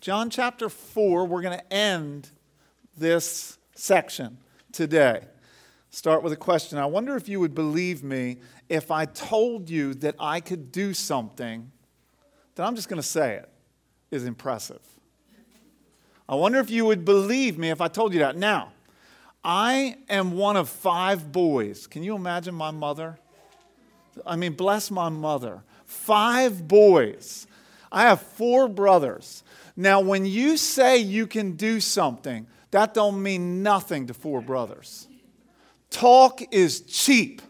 John chapter 4, we're going to end this section today. Start with a question. I wonder if you would believe me if I told you that I could do something that I'm just going to say it is impressive. I wonder if you would believe me if I told you that. Now, I am one of five boys. Can you imagine my mother? I mean, bless my mother. Five boys. I have four brothers. Now, when you say you can do something, that don't mean nothing to four brothers. Talk is cheap.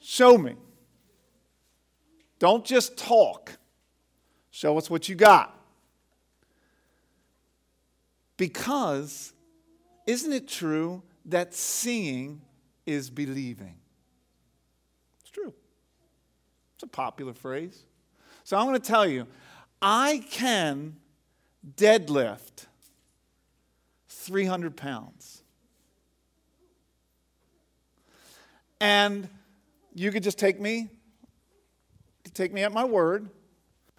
Show me. Don't just talk. Show us what you got. Because isn't it true that seeing is believing? It's true. It's a popular phrase. So I'm going to tell you I can deadlift 300 pounds. And you could just take me, take me at my word.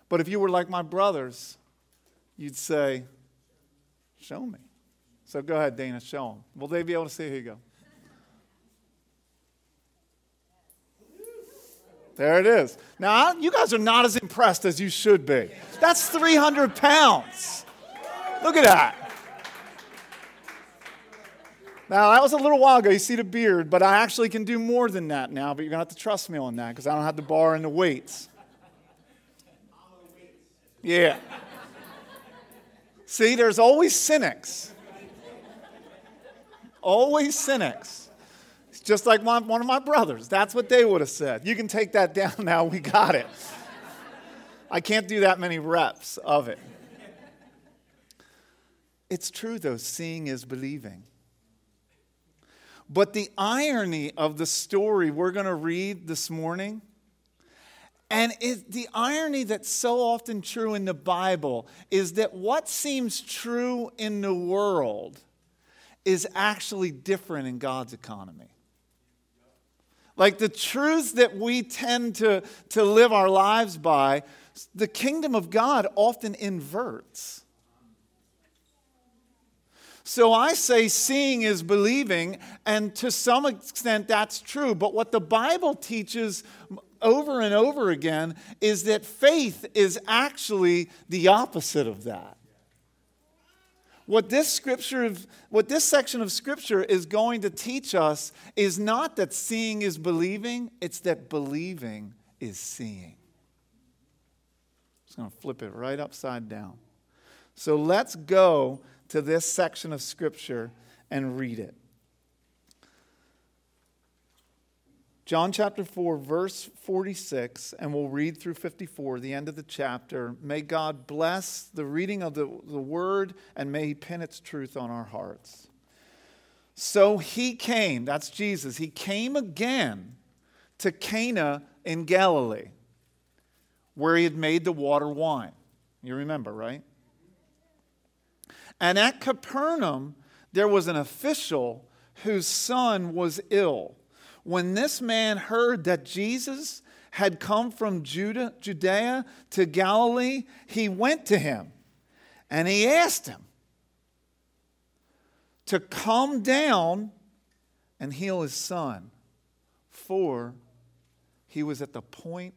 But if you were like my brothers, you'd say, Show me. So go ahead, Dana, show them. Will they be able to see? Here you go. There it is. Now, you guys are not as impressed as you should be. That's 300 pounds. Look at that. Now, that was a little while ago. You see the beard, but I actually can do more than that now, but you're going to have to trust me on that because I don't have the bar and the weights. Yeah. See, there's always cynics. Always cynics. Just like my, one of my brothers. That's what they would have said. You can take that down now. We got it. I can't do that many reps of it. It's true, though, seeing is believing. But the irony of the story we're going to read this morning and it, the irony that's so often true in the Bible is that what seems true in the world is actually different in God's economy. Like the truths that we tend to, to live our lives by, the kingdom of God often inverts. So I say seeing is believing, and to some extent that's true. But what the Bible teaches over and over again is that faith is actually the opposite of that. What this scripture, what this section of scripture is going to teach us is not that seeing is believing, it's that believing is seeing. I'm just going to flip it right upside down. So let's go to this section of scripture and read it. John chapter 4, verse 46, and we'll read through 54, the end of the chapter. May God bless the reading of the, the word and may He pin its truth on our hearts. So he came, that's Jesus, he came again to Cana in Galilee, where he had made the water wine. You remember, right? And at Capernaum, there was an official whose son was ill when this man heard that Jesus had come from Judah, Judea to Galilee, he went to him and he asked him to come down and heal his son, for he was at the point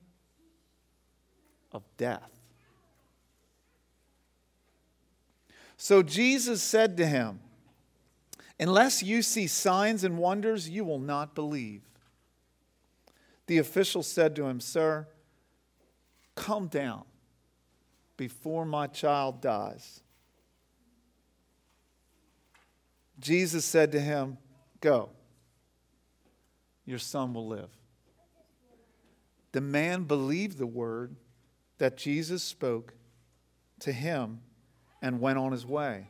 of death. So Jesus said to him, Unless you see signs and wonders, you will not believe. The official said to him, Sir, come down before my child dies. Jesus said to him, Go, your son will live. The man believed the word that Jesus spoke to him and went on his way.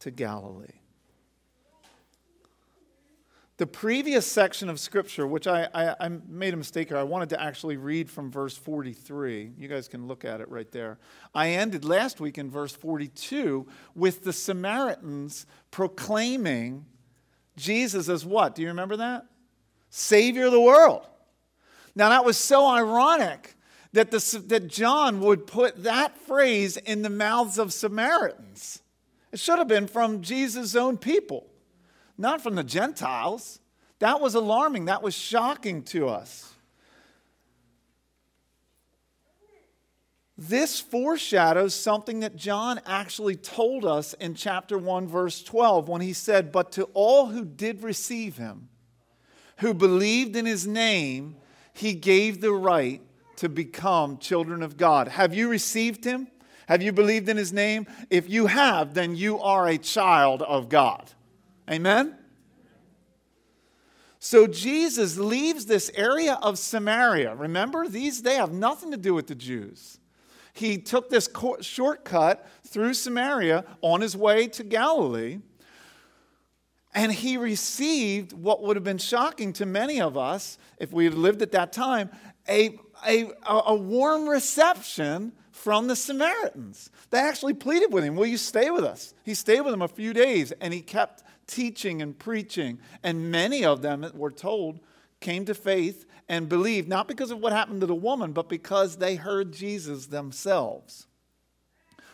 to Galilee. The previous section of Scripture, which I, I, I, made a mistake here, I wanted to actually read from verse 43. You guys can look at it right there. I ended last week in verse 42 with the Samaritans proclaiming Jesus as what? Do you remember that? Savior of the world. Now, that was so ironic that, the, that John would put that phrase in the mouths of Samaritans. It should have been from Jesus' own people not from the Gentiles. That was alarming. That was shocking to us. This foreshadows something that John actually told us in chapter 1, verse 12, when he said, But to all who did receive him, who believed in his name, he gave the right to become children of God. Have you received him? Have you believed in his name? If you have, then you are a child of God. Amen? So Jesus leaves this area of Samaria. Remember, these they have nothing to do with the Jews. He took this shortcut through Samaria on his way to Galilee. And he received what would have been shocking to many of us if we had lived at that time a, a, a warm reception from the Samaritans. They actually pleaded with him, Will you stay with us? He stayed with them a few days and he kept teaching and preaching. And many of them, we're told, came to faith and believed, not because of what happened to the woman, but because they heard Jesus themselves.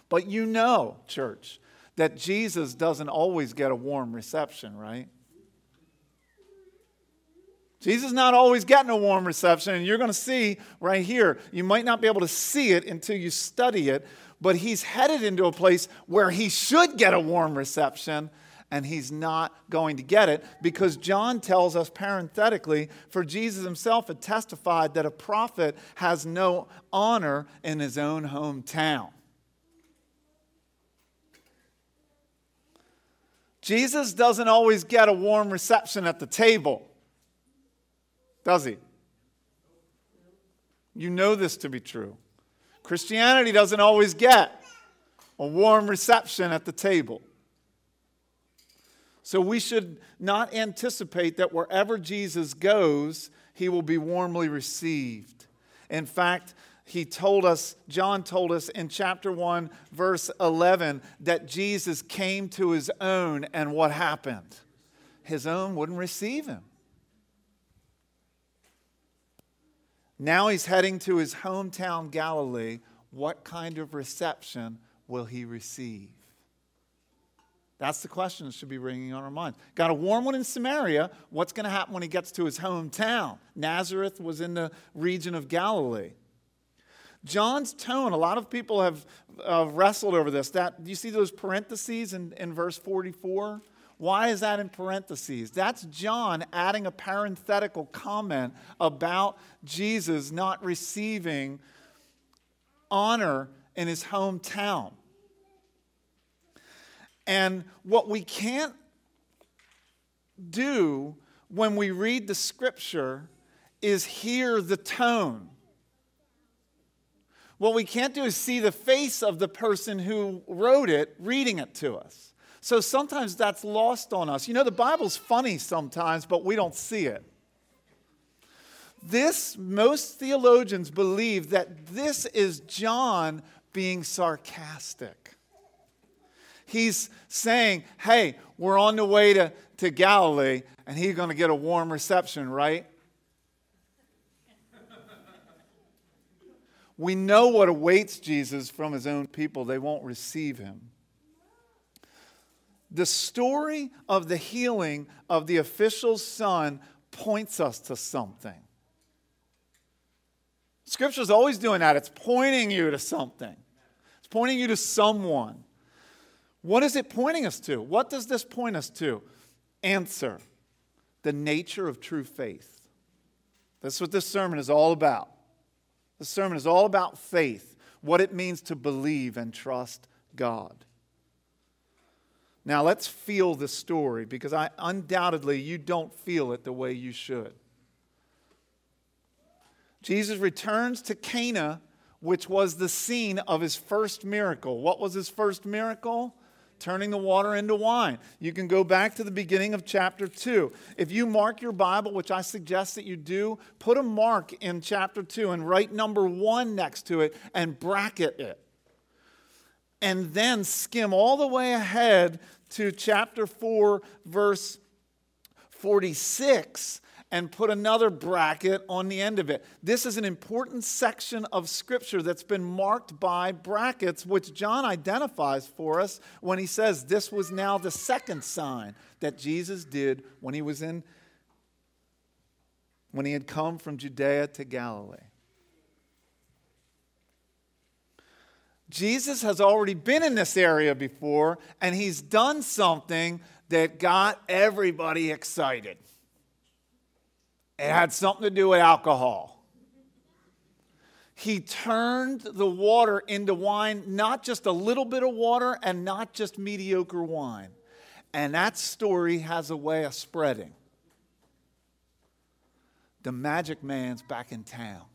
But you know, church, that Jesus doesn't always get a warm reception, right? Jesus not always getting a warm reception, and you're going to see right here. You might not be able to see it until you study it, but he's headed into a place where he should get a warm reception, and he's not going to get it because John tells us parenthetically, for Jesus himself had testified that a prophet has no honor in his own hometown. Jesus doesn't always get a warm reception at the table, does he? You know this to be true. Christianity doesn't always get a warm reception at the table. So we should not anticipate that wherever Jesus goes, he will be warmly received. In fact, he told us, John told us in chapter 1, verse 11, that Jesus came to his own, and what happened? His own wouldn't receive him. Now he's heading to his hometown, Galilee. What kind of reception will he receive? That's the question that should be ringing on our minds. Got a warm one in Samaria. What's going to happen when he gets to his hometown? Nazareth was in the region of Galilee. John's tone, a lot of people have uh, wrestled over this. That, you see those parentheses in, in verse 44? Why is that in parentheses? That's John adding a parenthetical comment about Jesus not receiving honor in his hometown. And what we can't do when we read the scripture is hear the tone. What we can't do is see the face of the person who wrote it reading it to us. So sometimes that's lost on us. You know, the Bible's funny sometimes, but we don't see it. This, most theologians believe that this is John being sarcastic. He's saying, hey, we're on the way to, to Galilee, and he's going to get a warm reception, right? we know what awaits Jesus from his own people. They won't receive him. The story of the healing of the official's son points us to something. Scripture's always doing that. It's pointing you to something, it's pointing you to someone. What is it pointing us to? What does this point us to? Answer the nature of true faith. That's what this sermon is all about. This sermon is all about faith, what it means to believe and trust God. Now let's feel the story because I undoubtedly you don't feel it the way you should. Jesus returns to Cana, which was the scene of his first miracle. What was his first miracle? Turning the water into wine. You can go back to the beginning of chapter 2. If you mark your Bible, which I suggest that you do, put a mark in chapter 2 and write number 1 next to it and bracket it. And then skim all the way ahead to chapter 4, verse 46 and put another bracket on the end of it. This is an important section of Scripture that's been marked by brackets, which John identifies for us when he says this was now the second sign that Jesus did when he was in, when he had come from Judea to Galilee. Jesus has already been in this area before, and he's done something that got everybody excited. It had something to do with alcohol. He turned the water into wine, not just a little bit of water and not just mediocre wine. And that story has a way of spreading. The magic man's back in town.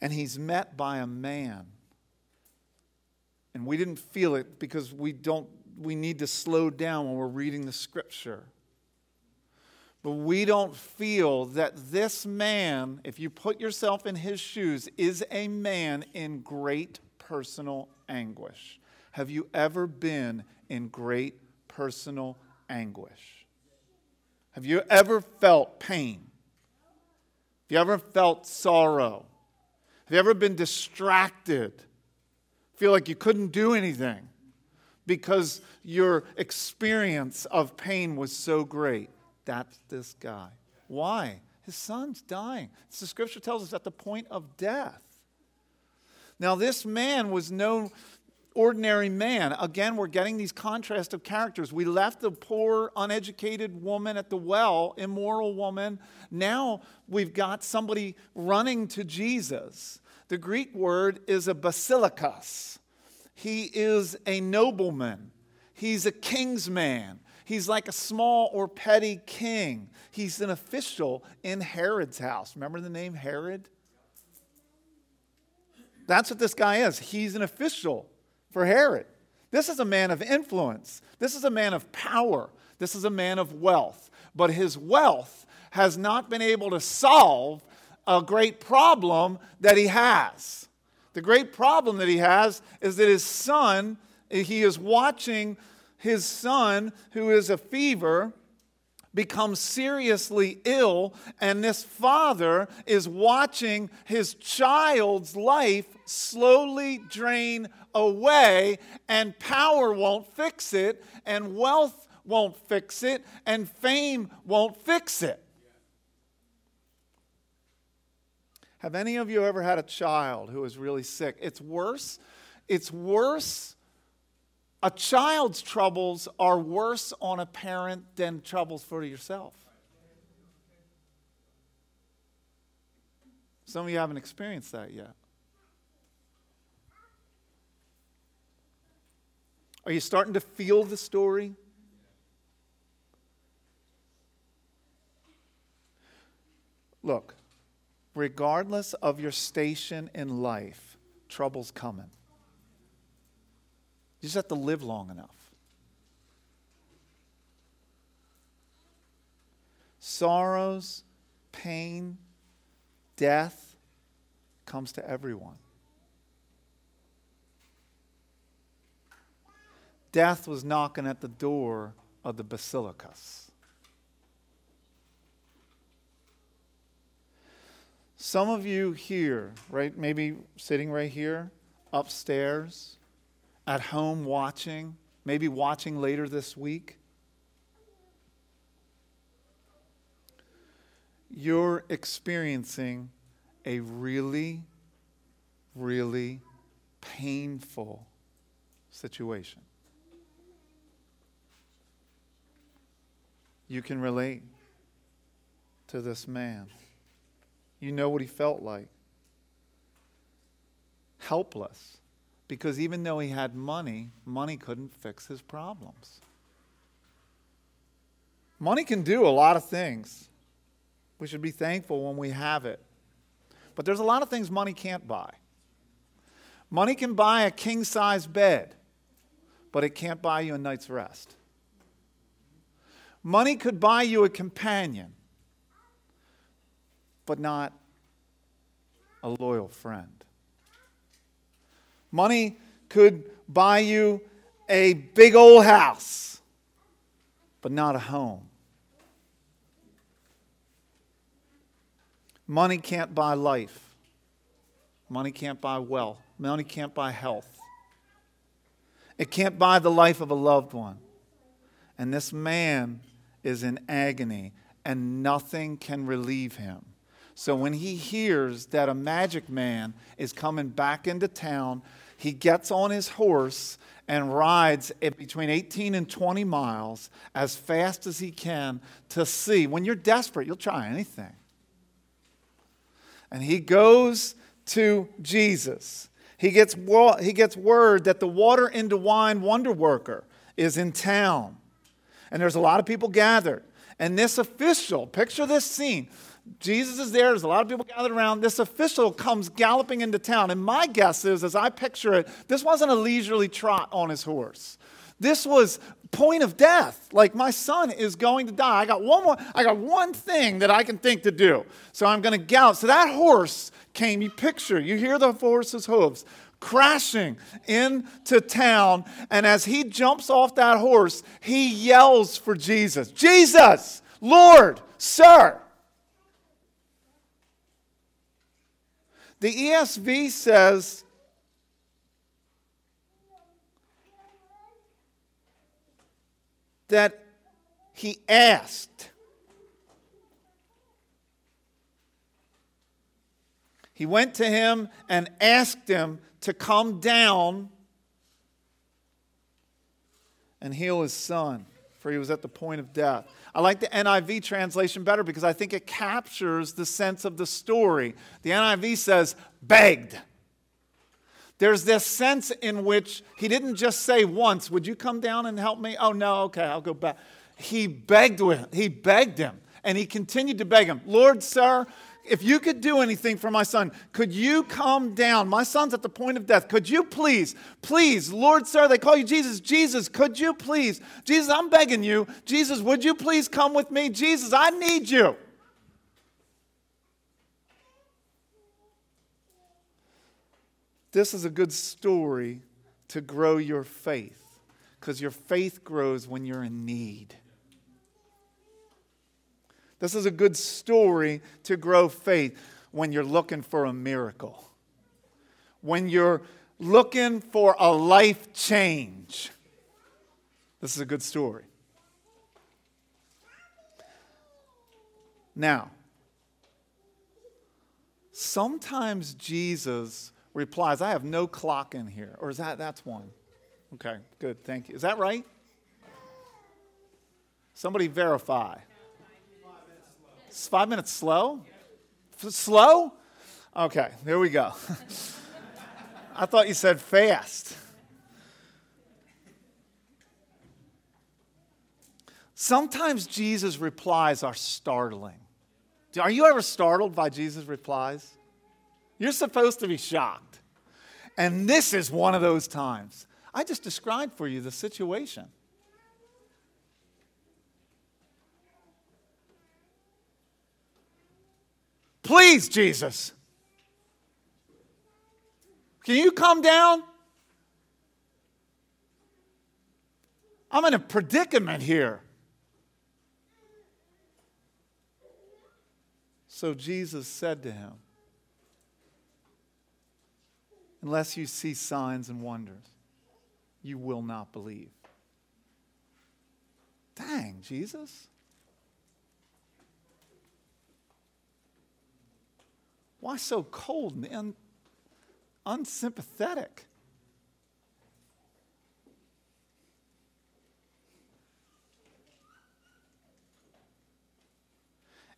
And he's met by a man. And we didn't feel it because we don't we need to slow down when we're reading the scripture. But we don't feel that this man, if you put yourself in his shoes, is a man in great personal anguish. Have you ever been in great personal anguish? Have you ever felt pain? Have you ever felt sorrow? Have you ever been distracted? Feel like you couldn't do anything? because your experience of pain was so great. That's this guy. Why? His son's dying. The scripture tells us at the point of death. Now, this man was no ordinary man. Again, we're getting these contrast of characters. We left the poor, uneducated woman at the well, immoral woman. Now we've got somebody running to Jesus. The Greek word is a basilikos. He is a nobleman. He's a king's man. He's like a small or petty king. He's an official in Herod's house. Remember the name Herod? That's what this guy is. He's an official for Herod. This is a man of influence. This is a man of power. This is a man of wealth. But his wealth has not been able to solve a great problem that he has. The great problem that he has is that his son, he is watching his son, who is a fever, become seriously ill, and this father is watching his child's life slowly drain away, and power won't fix it, and wealth won't fix it, and fame won't fix it. Have any of you ever had a child who was really sick? It's worse. It's worse. A child's troubles are worse on a parent than troubles for yourself. Some of you haven't experienced that yet. Are you starting to feel the story? Look, regardless of your station in life, trouble's coming. You just have to live long enough. Sorrows, pain, death comes to everyone. Death was knocking at the door of the basilikos. Some of you here, right, maybe sitting right here, upstairs, at home watching, maybe watching later this week, you're experiencing a really, really painful situation. You can relate to this man. You know what he felt like. Helpless. Because even though he had money, money couldn't fix his problems. Money can do a lot of things. We should be thankful when we have it. But there's a lot of things money can't buy. Money can buy a king size bed, but it can't buy you a night's rest. Money could buy you a companion, but not a loyal friend. Money could buy you a big old house, but not a home. Money can't buy life. Money can't buy wealth. Money can't buy health. It can't buy the life of a loved one. And this man is in agony, and nothing can relieve him. So when he hears that a magic man is coming back into town, he gets on his horse and rides between 18 and 20 miles as fast as he can to see. When you're desperate, you'll try anything. And he goes to Jesus. He gets, he gets word that the water into wine wonder worker is in town. And there's a lot of people gathered. And this official, picture this scene. Jesus is there, there's a lot of people gathered around. This official comes galloping into town. And my guess is, as I picture it, this wasn't a leisurely trot on his horse. This was point of death. Like my son is going to die. I got one more, I got one thing that I can think to do. So I'm going to gallop. So that horse came, you picture, you hear the horse's hooves crashing into town. And as he jumps off that horse, he yells for Jesus Jesus, Lord, Sir. The ESV says, that he asked. He went to him and asked him to come down and heal his son, for he was at the point of death. I like the NIV translation better because I think it captures the sense of the story. The NIV says, begged. There's this sense in which he didn't just say once, Would you come down and help me? Oh, no, okay, I'll go back. He begged with he begged him, and he continued to beg him, Lord, sir, if you could do anything for my son, could you come down? My son's at the point of death. Could you please, please, Lord, sir, they call you Jesus. Jesus, could you please? Jesus, I'm begging you. Jesus, would you please come with me? Jesus, I need you. This is a good story to grow your faith because your faith grows when you're in need. This is a good story to grow faith when you're looking for a miracle, when you're looking for a life change. This is a good story. Now, sometimes Jesus replies, I have no clock in here. Or is that, that's one? Okay, good, thank you. Is that right? Somebody verify. Five minutes slow? Slow? Okay, there we go. I thought you said fast. Sometimes Jesus' replies are startling. Are you ever startled by Jesus' replies? You're supposed to be shocked. And this is one of those times. I just described for you the situation. Please, Jesus, can you come down? I'm in a predicament here. So Jesus said to him, Unless you see signs and wonders, you will not believe. Dang, Jesus. Why so cold and un- unsympathetic?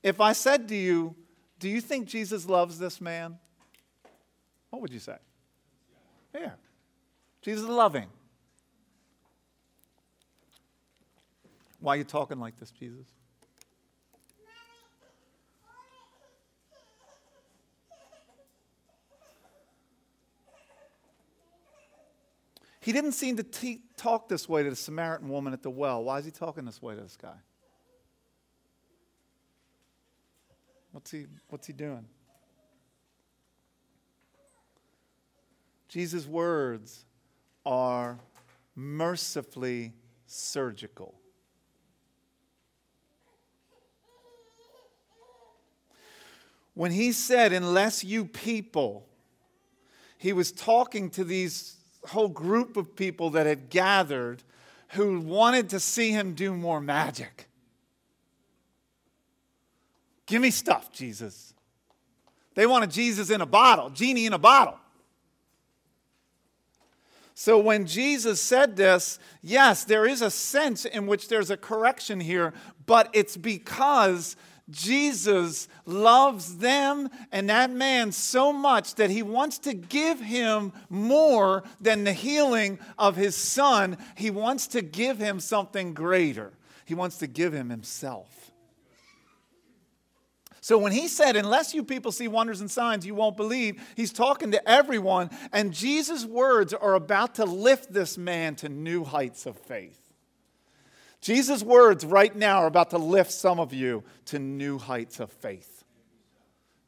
If I said to you, Do you think Jesus loves this man? What would you say? Yeah. Jesus is loving. Why are you talking like this, Jesus? He didn't seem to te- talk this way to the Samaritan woman at the well. Why is he talking this way to this guy? What's he, what's he doing? Jesus' words are mercifully surgical. When he said, Unless you people, he was talking to these whole group of people that had gathered who wanted to see him do more magic. Give me stuff, Jesus. They wanted Jesus in a bottle, genie in a bottle. So when Jesus said this, yes, there is a sense in which there's a correction here, but it's because Jesus loves them and that man so much that he wants to give him more than the healing of his son. He wants to give him something greater. He wants to give him himself. So when he said, Unless you people see wonders and signs, you won't believe, he's talking to everyone. And Jesus' words are about to lift this man to new heights of faith. Jesus' words right now are about to lift some of you to new heights of faith.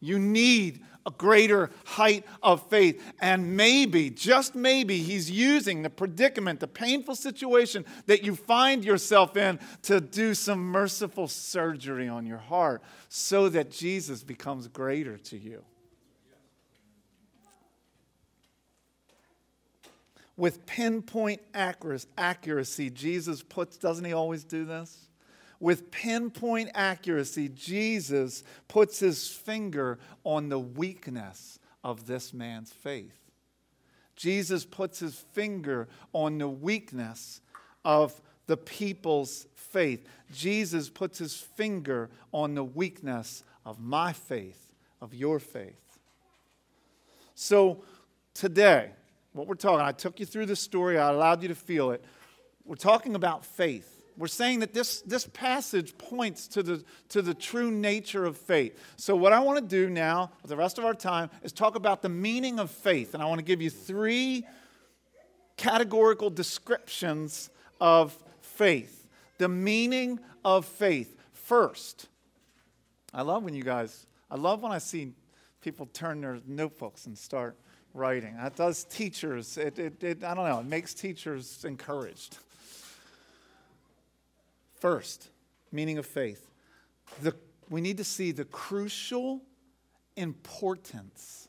You need a greater height of faith. And maybe, just maybe, he's using the predicament, the painful situation that you find yourself in to do some merciful surgery on your heart so that Jesus becomes greater to you. With pinpoint accuracy, Jesus puts, doesn't he always do this? With pinpoint accuracy, Jesus puts his finger on the weakness of this man's faith. Jesus puts his finger on the weakness of the people's faith. Jesus puts his finger on the weakness of my faith, of your faith. So today, what we're talking, I took you through the story, I allowed you to feel it. We're talking about faith. We're saying that this, this passage points to the, to the true nature of faith. So, what I want to do now, with the rest of our time, is talk about the meaning of faith. And I want to give you three categorical descriptions of faith. The meaning of faith. First, I love when you guys, I love when I see people turn their notebooks and start writing. That does teachers, it, it, it, I don't know, it makes teachers encouraged. First, meaning of faith. The, we need to see the crucial importance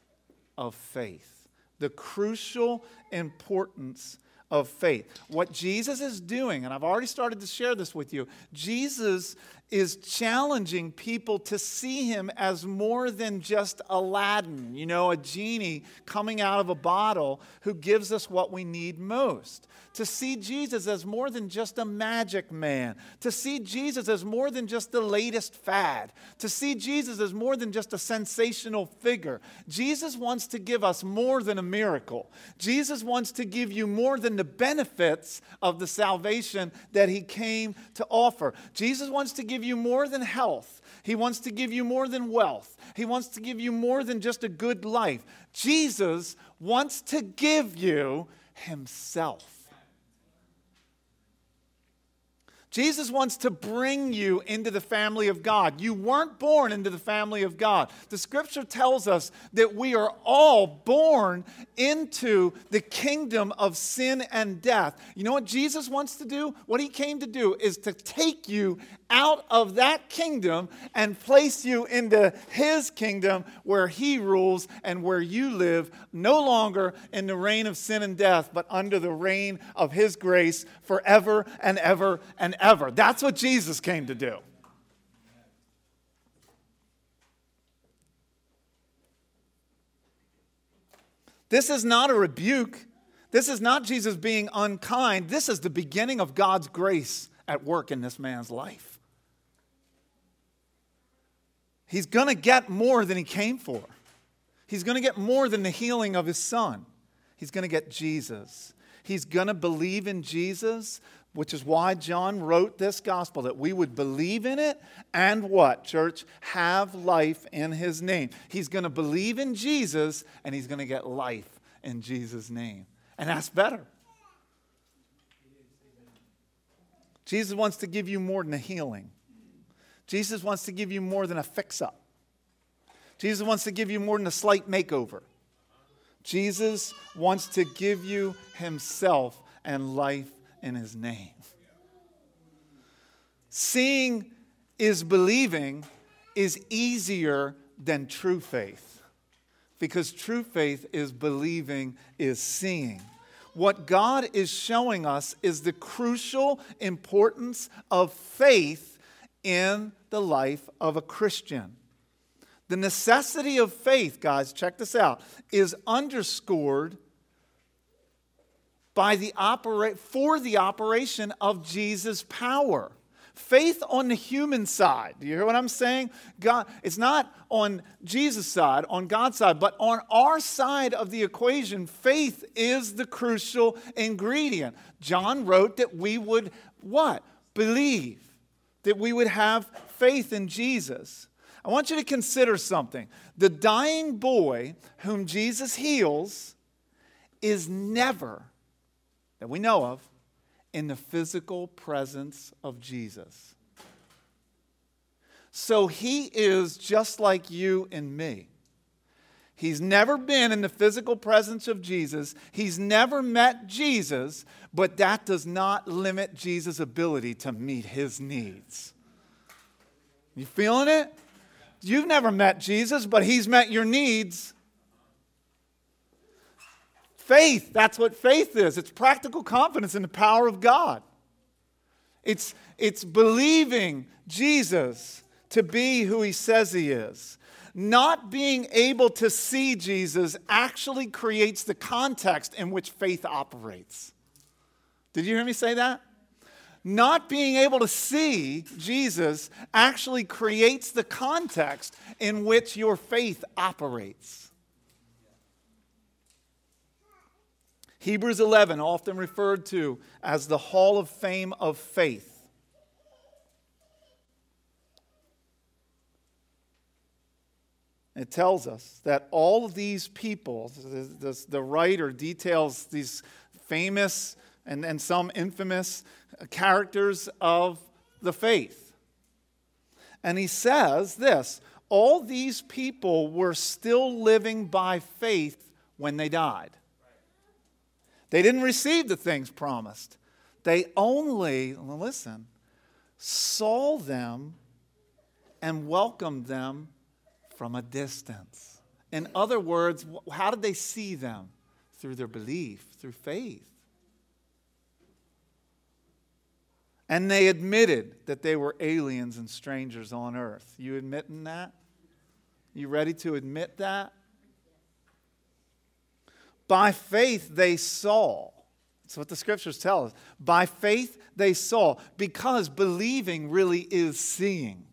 of faith. The crucial importance of faith. What Jesus is doing, and I've already started to share this with you, Jesus is challenging people to see him as more than just Aladdin, you know, a genie coming out of a bottle who gives us what we need most. To see Jesus as more than just a magic man. To see Jesus as more than just the latest fad. To see Jesus as more than just a sensational figure. Jesus wants to give us more than a miracle. Jesus wants to give you more than the benefits of the salvation that he came to offer. Jesus wants to give you more than health. He wants to give you more than wealth. He wants to give you more than just a good life. Jesus wants to give you Himself. Jesus wants to bring you into the family of God. You weren't born into the family of God. The scripture tells us that we are all born into the kingdom of sin and death. You know what Jesus wants to do? What he came to do is to take you out of that kingdom and place you into his kingdom where he rules and where you live, no longer in the reign of sin and death, but under the reign of his grace forever and ever and ever. That's what Jesus came to do. This is not a rebuke. This is not Jesus being unkind. This is the beginning of God's grace at work in this man's life. He's going to get more than he came for. He's going to get more than the healing of his son. He's going to get Jesus. He's going to believe in Jesus which is why John wrote this gospel that we would believe in it and what, church? Have life in his name. He's going to believe in Jesus and he's going to get life in Jesus' name. And that's better. Jesus wants to give you more than a healing. Jesus wants to give you more than a fix up. Jesus wants to give you more than a slight makeover. Jesus wants to give you himself and life in his name. Seeing is believing is easier than true faith because true faith is believing, is seeing. What God is showing us is the crucial importance of faith in the life of a Christian. The necessity of faith, guys, check this out, is underscored by the operate for the operation of Jesus' power. Faith on the human side. Do you hear what I'm saying? God, it's not on Jesus' side, on God's side, but on our side of the equation, faith is the crucial ingredient. John wrote that we would what? Believe. That we would have faith in Jesus. I want you to consider something. The dying boy whom Jesus heals is never that we know of in the physical presence of Jesus. So he is just like you and me. He's never been in the physical presence of Jesus. He's never met Jesus, but that does not limit Jesus' ability to meet his needs. You feeling it? You've never met Jesus, but he's met your needs. Faith, that's what faith is. It's practical confidence in the power of God. It's, it's believing Jesus to be who he says he is. Not being able to see Jesus actually creates the context in which faith operates. Did you hear me say that? Not being able to see Jesus actually creates the context in which your faith operates. Hebrews 11, often referred to as the Hall of Fame of Faith. It tells us that all of these people, the, the, the writer details these famous and, and some infamous characters of the faith. And he says this all these people were still living by faith when they died. They didn't receive the things promised. They only, listen, saw them and welcomed them from a distance. In other words, how did they see them? Through their belief, through faith. And they admitted that they were aliens and strangers on earth. You admitting that? You ready to admit that? By faith they saw. That's what the scriptures tell us. By faith they saw, because believing really is seeing.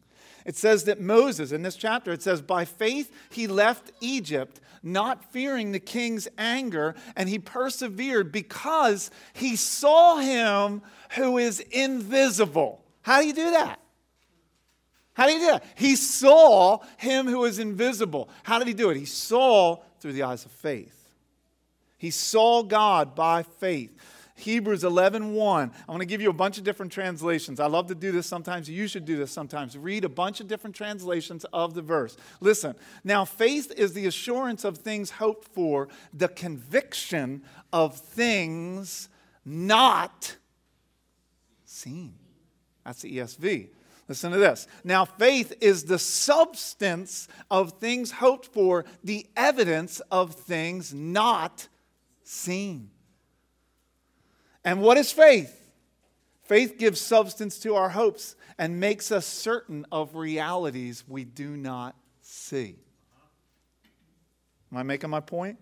It says that Moses, in this chapter, it says, by faith he left Egypt, not fearing the king's anger, and he persevered because he saw him who is invisible. How do you do that? How do you do that? He saw him who is invisible. How did he do it? He saw through the eyes of faith. He saw God by faith. Hebrews 11 1. I'm going to give you a bunch of different translations. I love to do this sometimes. You should do this sometimes. Read a bunch of different translations of the verse. Listen, now faith is the assurance of things hoped for, the conviction of things not seen. That's the ESV. Listen to this. Now, faith is the substance of things hoped for, the evidence of things not seen. And what is faith? Faith gives substance to our hopes and makes us certain of realities we do not see. Am I making my point?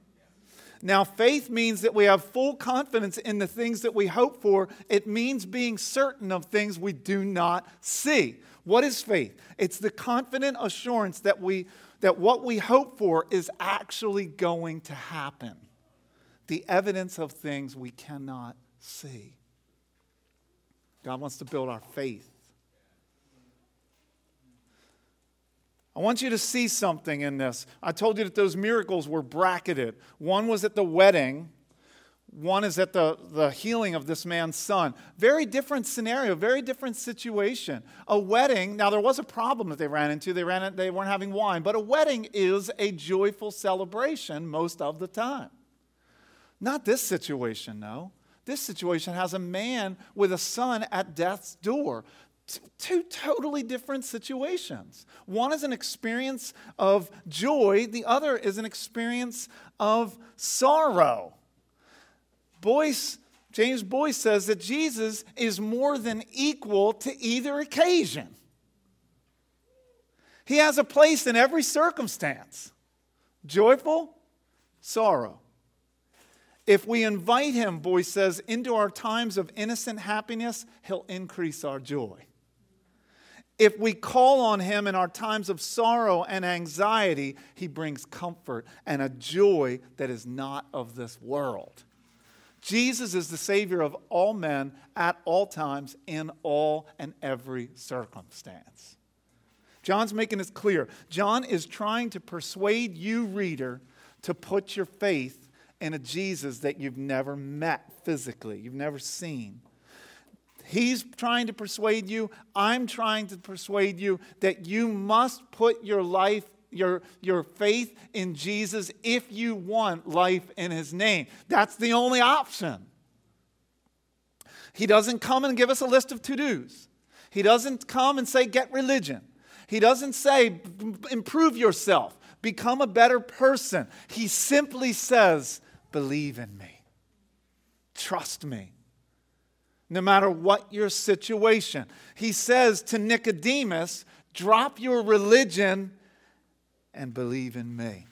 Now, faith means that we have full confidence in the things that we hope for. It means being certain of things we do not see. What is faith? It's the confident assurance that, we, that what we hope for is actually going to happen the evidence of things we cannot see. God wants to build our faith. I want you to see something in this. I told you that those miracles were bracketed. One was at the wedding, one is at the, the healing of this man's son. Very different scenario, very different situation. A wedding, now there was a problem that they ran into. They, ran, they weren't having wine, but a wedding is a joyful celebration most of the time. Not this situation, no. This situation has a man with a son at death's door two totally different situations. One is an experience of joy, the other is an experience of sorrow. Boice, James Boice says that Jesus is more than equal to either occasion. He has a place in every circumstance joyful, sorrow. If we invite him, Boice says, into our times of innocent happiness, he'll increase our joy. If we call on Him in our times of sorrow and anxiety, He brings comfort and a joy that is not of this world. Jesus is the Savior of all men at all times, in all and every circumstance. John's making this clear. John is trying to persuade you, reader, to put your faith in a Jesus that you've never met physically, you've never seen. He's trying to persuade you. I'm trying to persuade you that you must put your life, your, your faith in Jesus if you want life in His name. That's the only option. He doesn't come and give us a list of to dos. He doesn't come and say, get religion. He doesn't say, improve yourself, become a better person. He simply says, believe in me, trust me no matter what your situation. He says to Nicodemus, drop your religion and believe in me.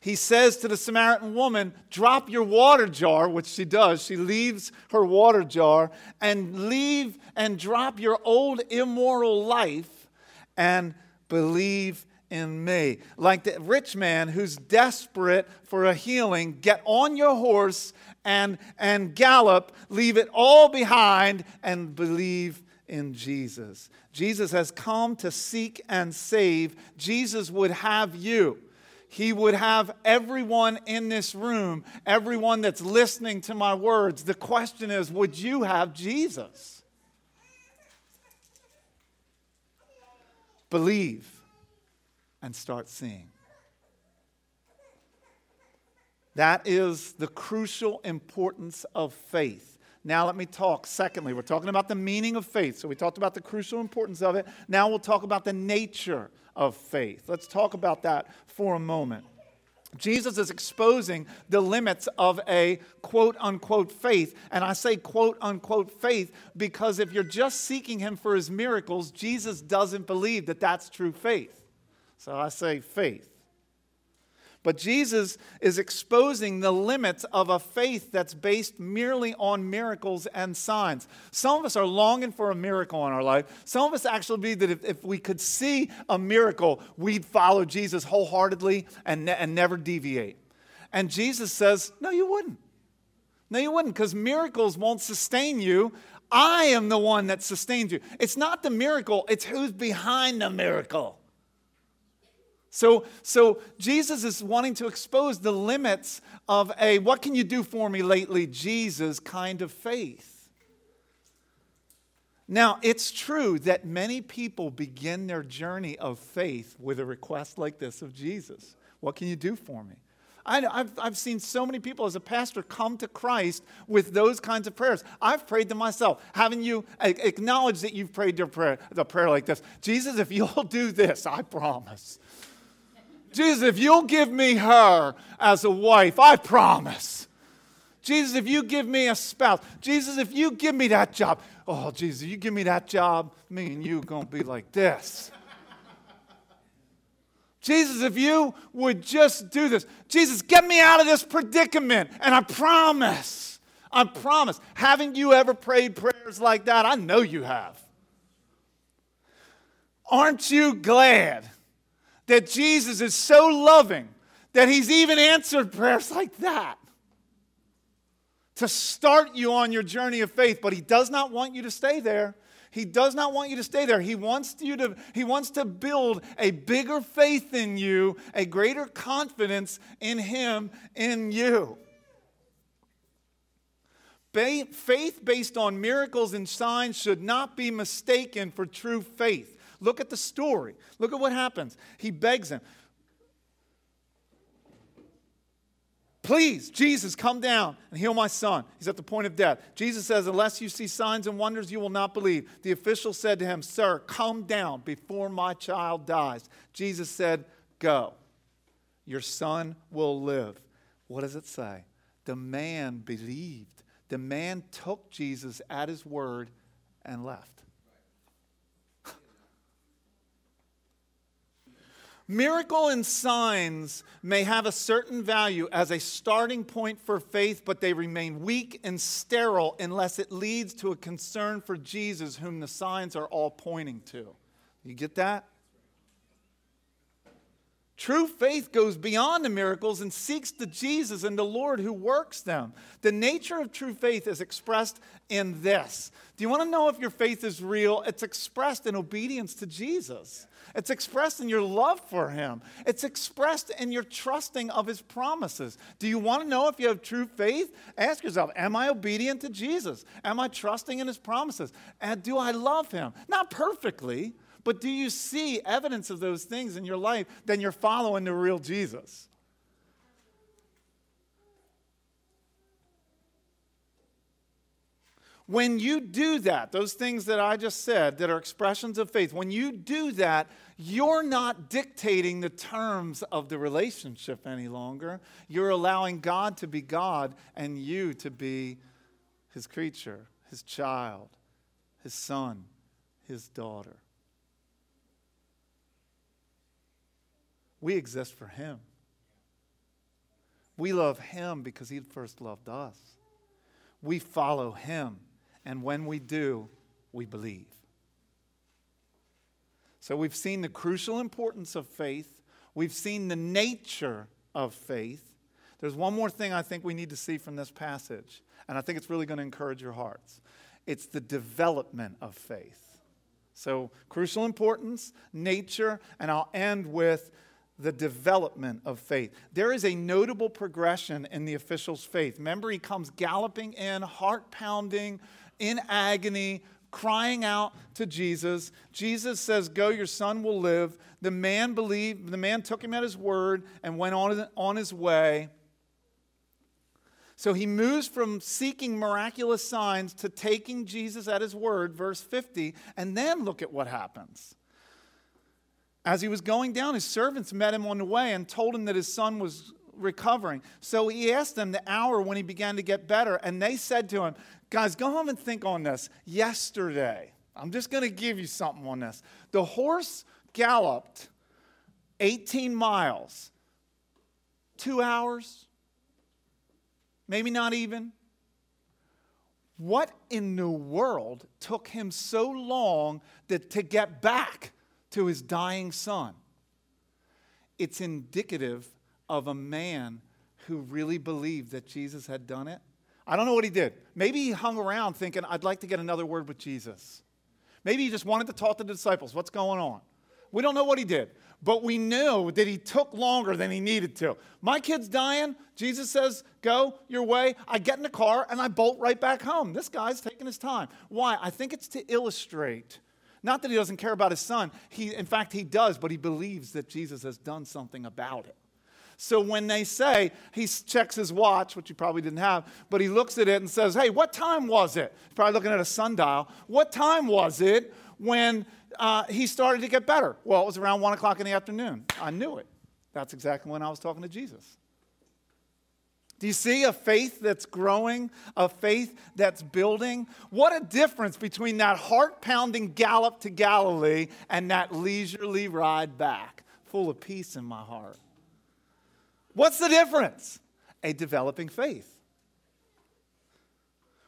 He says to the Samaritan woman, drop your water jar, which she does. She leaves her water jar and leave and drop your old immoral life and believe in me. Like the rich man who's desperate for a healing, get on your horse and, and gallop, leave it all behind, and believe in Jesus. Jesus has come to seek and save. Jesus would have you. He would have everyone in this room, everyone that's listening to my words. The question is would you have Jesus? Believe and start seeing. That is the crucial importance of faith. Now, let me talk. Secondly, we're talking about the meaning of faith. So, we talked about the crucial importance of it. Now, we'll talk about the nature of faith. Let's talk about that for a moment. Jesus is exposing the limits of a quote unquote faith. And I say quote unquote faith because if you're just seeking him for his miracles, Jesus doesn't believe that that's true faith. So I say faith. But Jesus is exposing the limits of a faith that's based merely on miracles and signs. Some of us are longing for a miracle in our life. Some of us actually believe that if, if we could see a miracle, we'd follow Jesus wholeheartedly and, ne- and never deviate. And Jesus says, No, you wouldn't. No, you wouldn't, because miracles won't sustain you. I am the one that sustains you. It's not the miracle, it's who's behind the miracle. So, so Jesus is wanting to expose the limits of a what can you do for me lately, Jesus kind of faith. Now, it's true that many people begin their journey of faith with a request like this of Jesus What can you do for me? I, have I've seen so many people as a pastor come to Christ with those kinds of prayers. I've prayed to myself. Haven't you acknowledged that you've prayed your prayer, the prayer like this? Jesus, if you'll do this, I promise. Jesus, if you'll give me her as a wife, I promise. Jesus, if you give me a spouse, Jesus, if you give me that job, oh, Jesus, you give me that job, me and you are going to be like this. Jesus, if you would just do this, Jesus, get me out of this predicament, and I promise, I promise. Haven't you ever prayed prayers like that? I know you have. Aren't you glad? That Jesus is so loving that he's even answered prayers like that. to start you on your journey of faith, but He does not want you to stay there. He does not want you to stay there. He wants you to he wants to build a bigger faith in you, a greater confidence in him in you. Faith based on miracles and signs should not be mistaken for true faith. Look at the story. Look at what happens. He begs him, Please, Jesus, come down and heal my son. He's at the point of death. Jesus says, Unless you see signs and wonders, you will not believe. The official said to him, Sir, come down before my child dies. Jesus said, Go. Your son will live. What does it say? The man believed. The man took Jesus at his word and left. Miracle and signs may have a certain value as a starting point for faith, but they remain weak and sterile unless it leads to a concern for Jesus, whom the signs are all pointing to. You get that? True faith goes beyond the miracles and seeks the Jesus and the Lord who works them. The nature of true faith is expressed in this. Do you want to know if your faith is real? It's expressed in obedience to Jesus. It's expressed in your love for Him. It's expressed in your trusting of His promises. Do you want to know if you have true faith? Ask yourself Am I obedient to Jesus? Am I trusting in His promises? And do I love Him? Not perfectly, but do you see evidence of those things in your life? Then you're following the real Jesus. When you do that, those things that I just said that are expressions of faith, when you do that, you're not dictating the terms of the relationship any longer. You're allowing God to be God and you to be his creature, his child, his son, his daughter. We exist for him. We love him because he first loved us. We follow him and when we do, we believe. So we've seen the crucial importance of faith, we've seen the nature of faith. There's one more thing I think we need to see from this passage, and I think it's really going to encourage your hearts. It's the development of faith. So, crucial importance, nature, and I'll end with the development of faith. There is a notable progression in the official's faith. Remember, he comes galloping in, heart pounding, in agony, crying out to Jesus. Jesus says, Go, your son will live. The man believed, the man took him at his word and went on, on his way. So he moves from seeking miraculous signs to taking Jesus at his word, verse 50, and then look at what happens. As he was going down, his servants met him on the way and told him that his son was recovering. So he asked them the hour when he began to get better, and they said to him, Guys, go home and think on this. Yesterday, I'm just going to give you something on this. The horse galloped 18 miles, two hours, maybe not even. What in the world took him so long that, to get back to his dying son? It's indicative of a man who really believed that Jesus had done it I don't know what he did. Maybe he hung around thinking, I'd like to get another word with Jesus. Maybe he just wanted to talk to the disciples. What's going on? We don't know what he did, but we knew that he took longer than he needed to. My kid's dying. Jesus says, Go your way. I get in the car and I bolt right back home. This guy's taking his time. Why? I think it's to illustrate. Not that he doesn't care about his son. He, in fact, he does, but he believes that Jesus has done something about it. So when they say, he checks his watch, which he probably didn't have, but he looks at it and says, Hey, what time was it? He's probably looking at a sundial. What time was it when uh, he started to get better? Well, it was around one o'clock in the afternoon. I knew it. That's exactly when I was talking to Jesus. Do you see a faith that's growing, a faith that's building? What a difference between that heart pounding gallop to Galilee and that leisurely ride back, full of peace in my heart. What's the difference? A developing faith.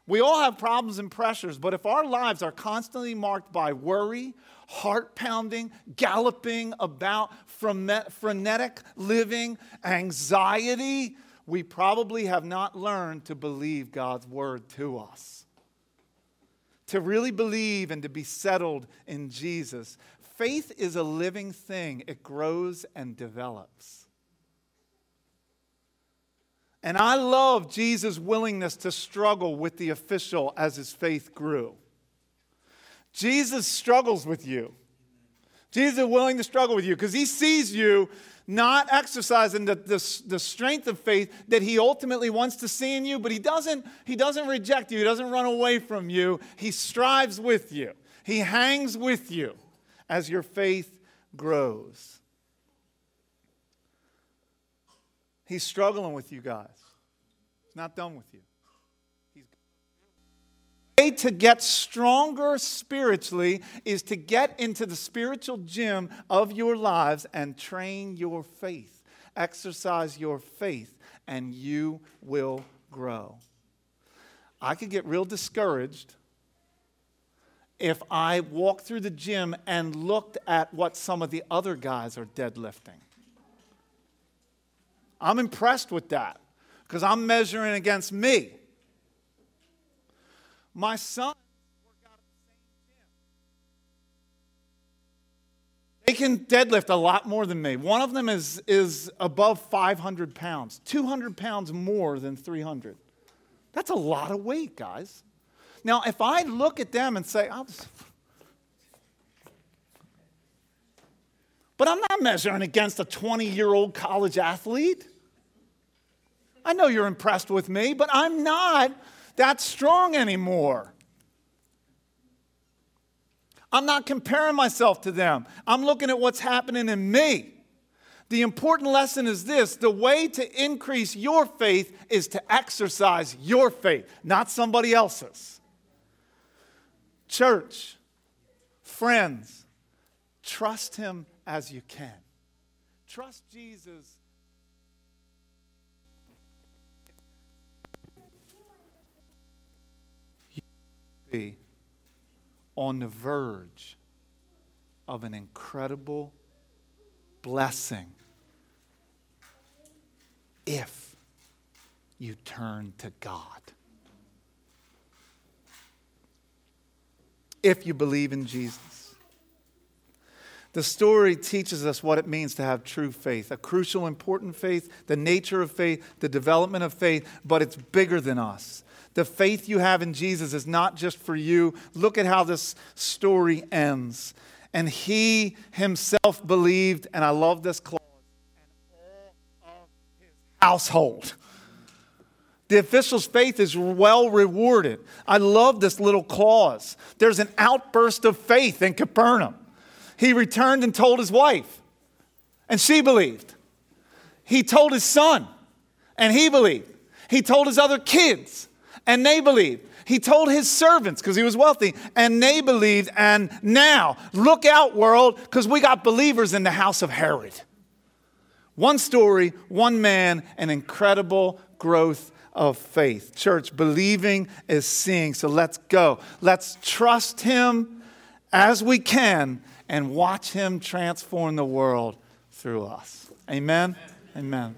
We all have problems and pressures, but if our lives are constantly marked by worry, heart pounding, galloping about, frenetic living, anxiety, we probably have not learned to believe God's word to us. To really believe and to be settled in Jesus. Faith is a living thing, it grows and develops. And I love Jesus' willingness to struggle with the official as his faith grew. Jesus struggles with you. Jesus is willing to struggle with you because he sees you not exercising the, the, the, strength of faith that he ultimately wants to see in you, but he doesn't, he doesn't reject you. He doesn't run away from you. He strives with you. He hangs with you as your faith grows. He's struggling with you guys. He's not done with you. He's way to get stronger spiritually is to get into the spiritual gym of your lives and train your faith. Exercise your faith, and you will grow. I could get real discouraged if I walked through the gym and looked at what some of the other guys are deadlifting. I'm impressed with that because I'm measuring against me. My son They can deadlift a lot more than me. One of them is, is above 500 pounds, 200 pounds more than 300. That's a lot of weight, guys. Now, if I look at them and say, oh, but I'm not measuring against a 20 year old college athlete. I know you're impressed with me, but I'm not that strong anymore. I'm not comparing myself to them. I'm looking at what's happening in me. The important lesson is this the way to increase your faith is to exercise your faith, not somebody else's. Church, friends, trust Him as you can. Trust Jesus be on the verge of an incredible blessing if you turn to God. If you believe in Jesus. The story teaches us what it means to have true faith, a crucial, important faith, the nature of faith, the development of faith, but it's bigger than us. The faith you have in Jesus is not just for you. Look at how this story ends. And he himself believed, and I love this clause, and all of his household. The official's faith is well rewarded. I love this little clause. There's an outburst of faith in Capernaum. He returned and told his wife, and she believed. He told his son, and he believed. He told his other kids, and they believed. He told his servants because he was wealthy, and they believed. And now, look out, world, because we got believers in the house of Herod. One story, one man, an incredible growth of faith. Church, believing is seeing. So let's go. Let's trust him as we can and watch him transform the world through us. Amen. Amen. Amen.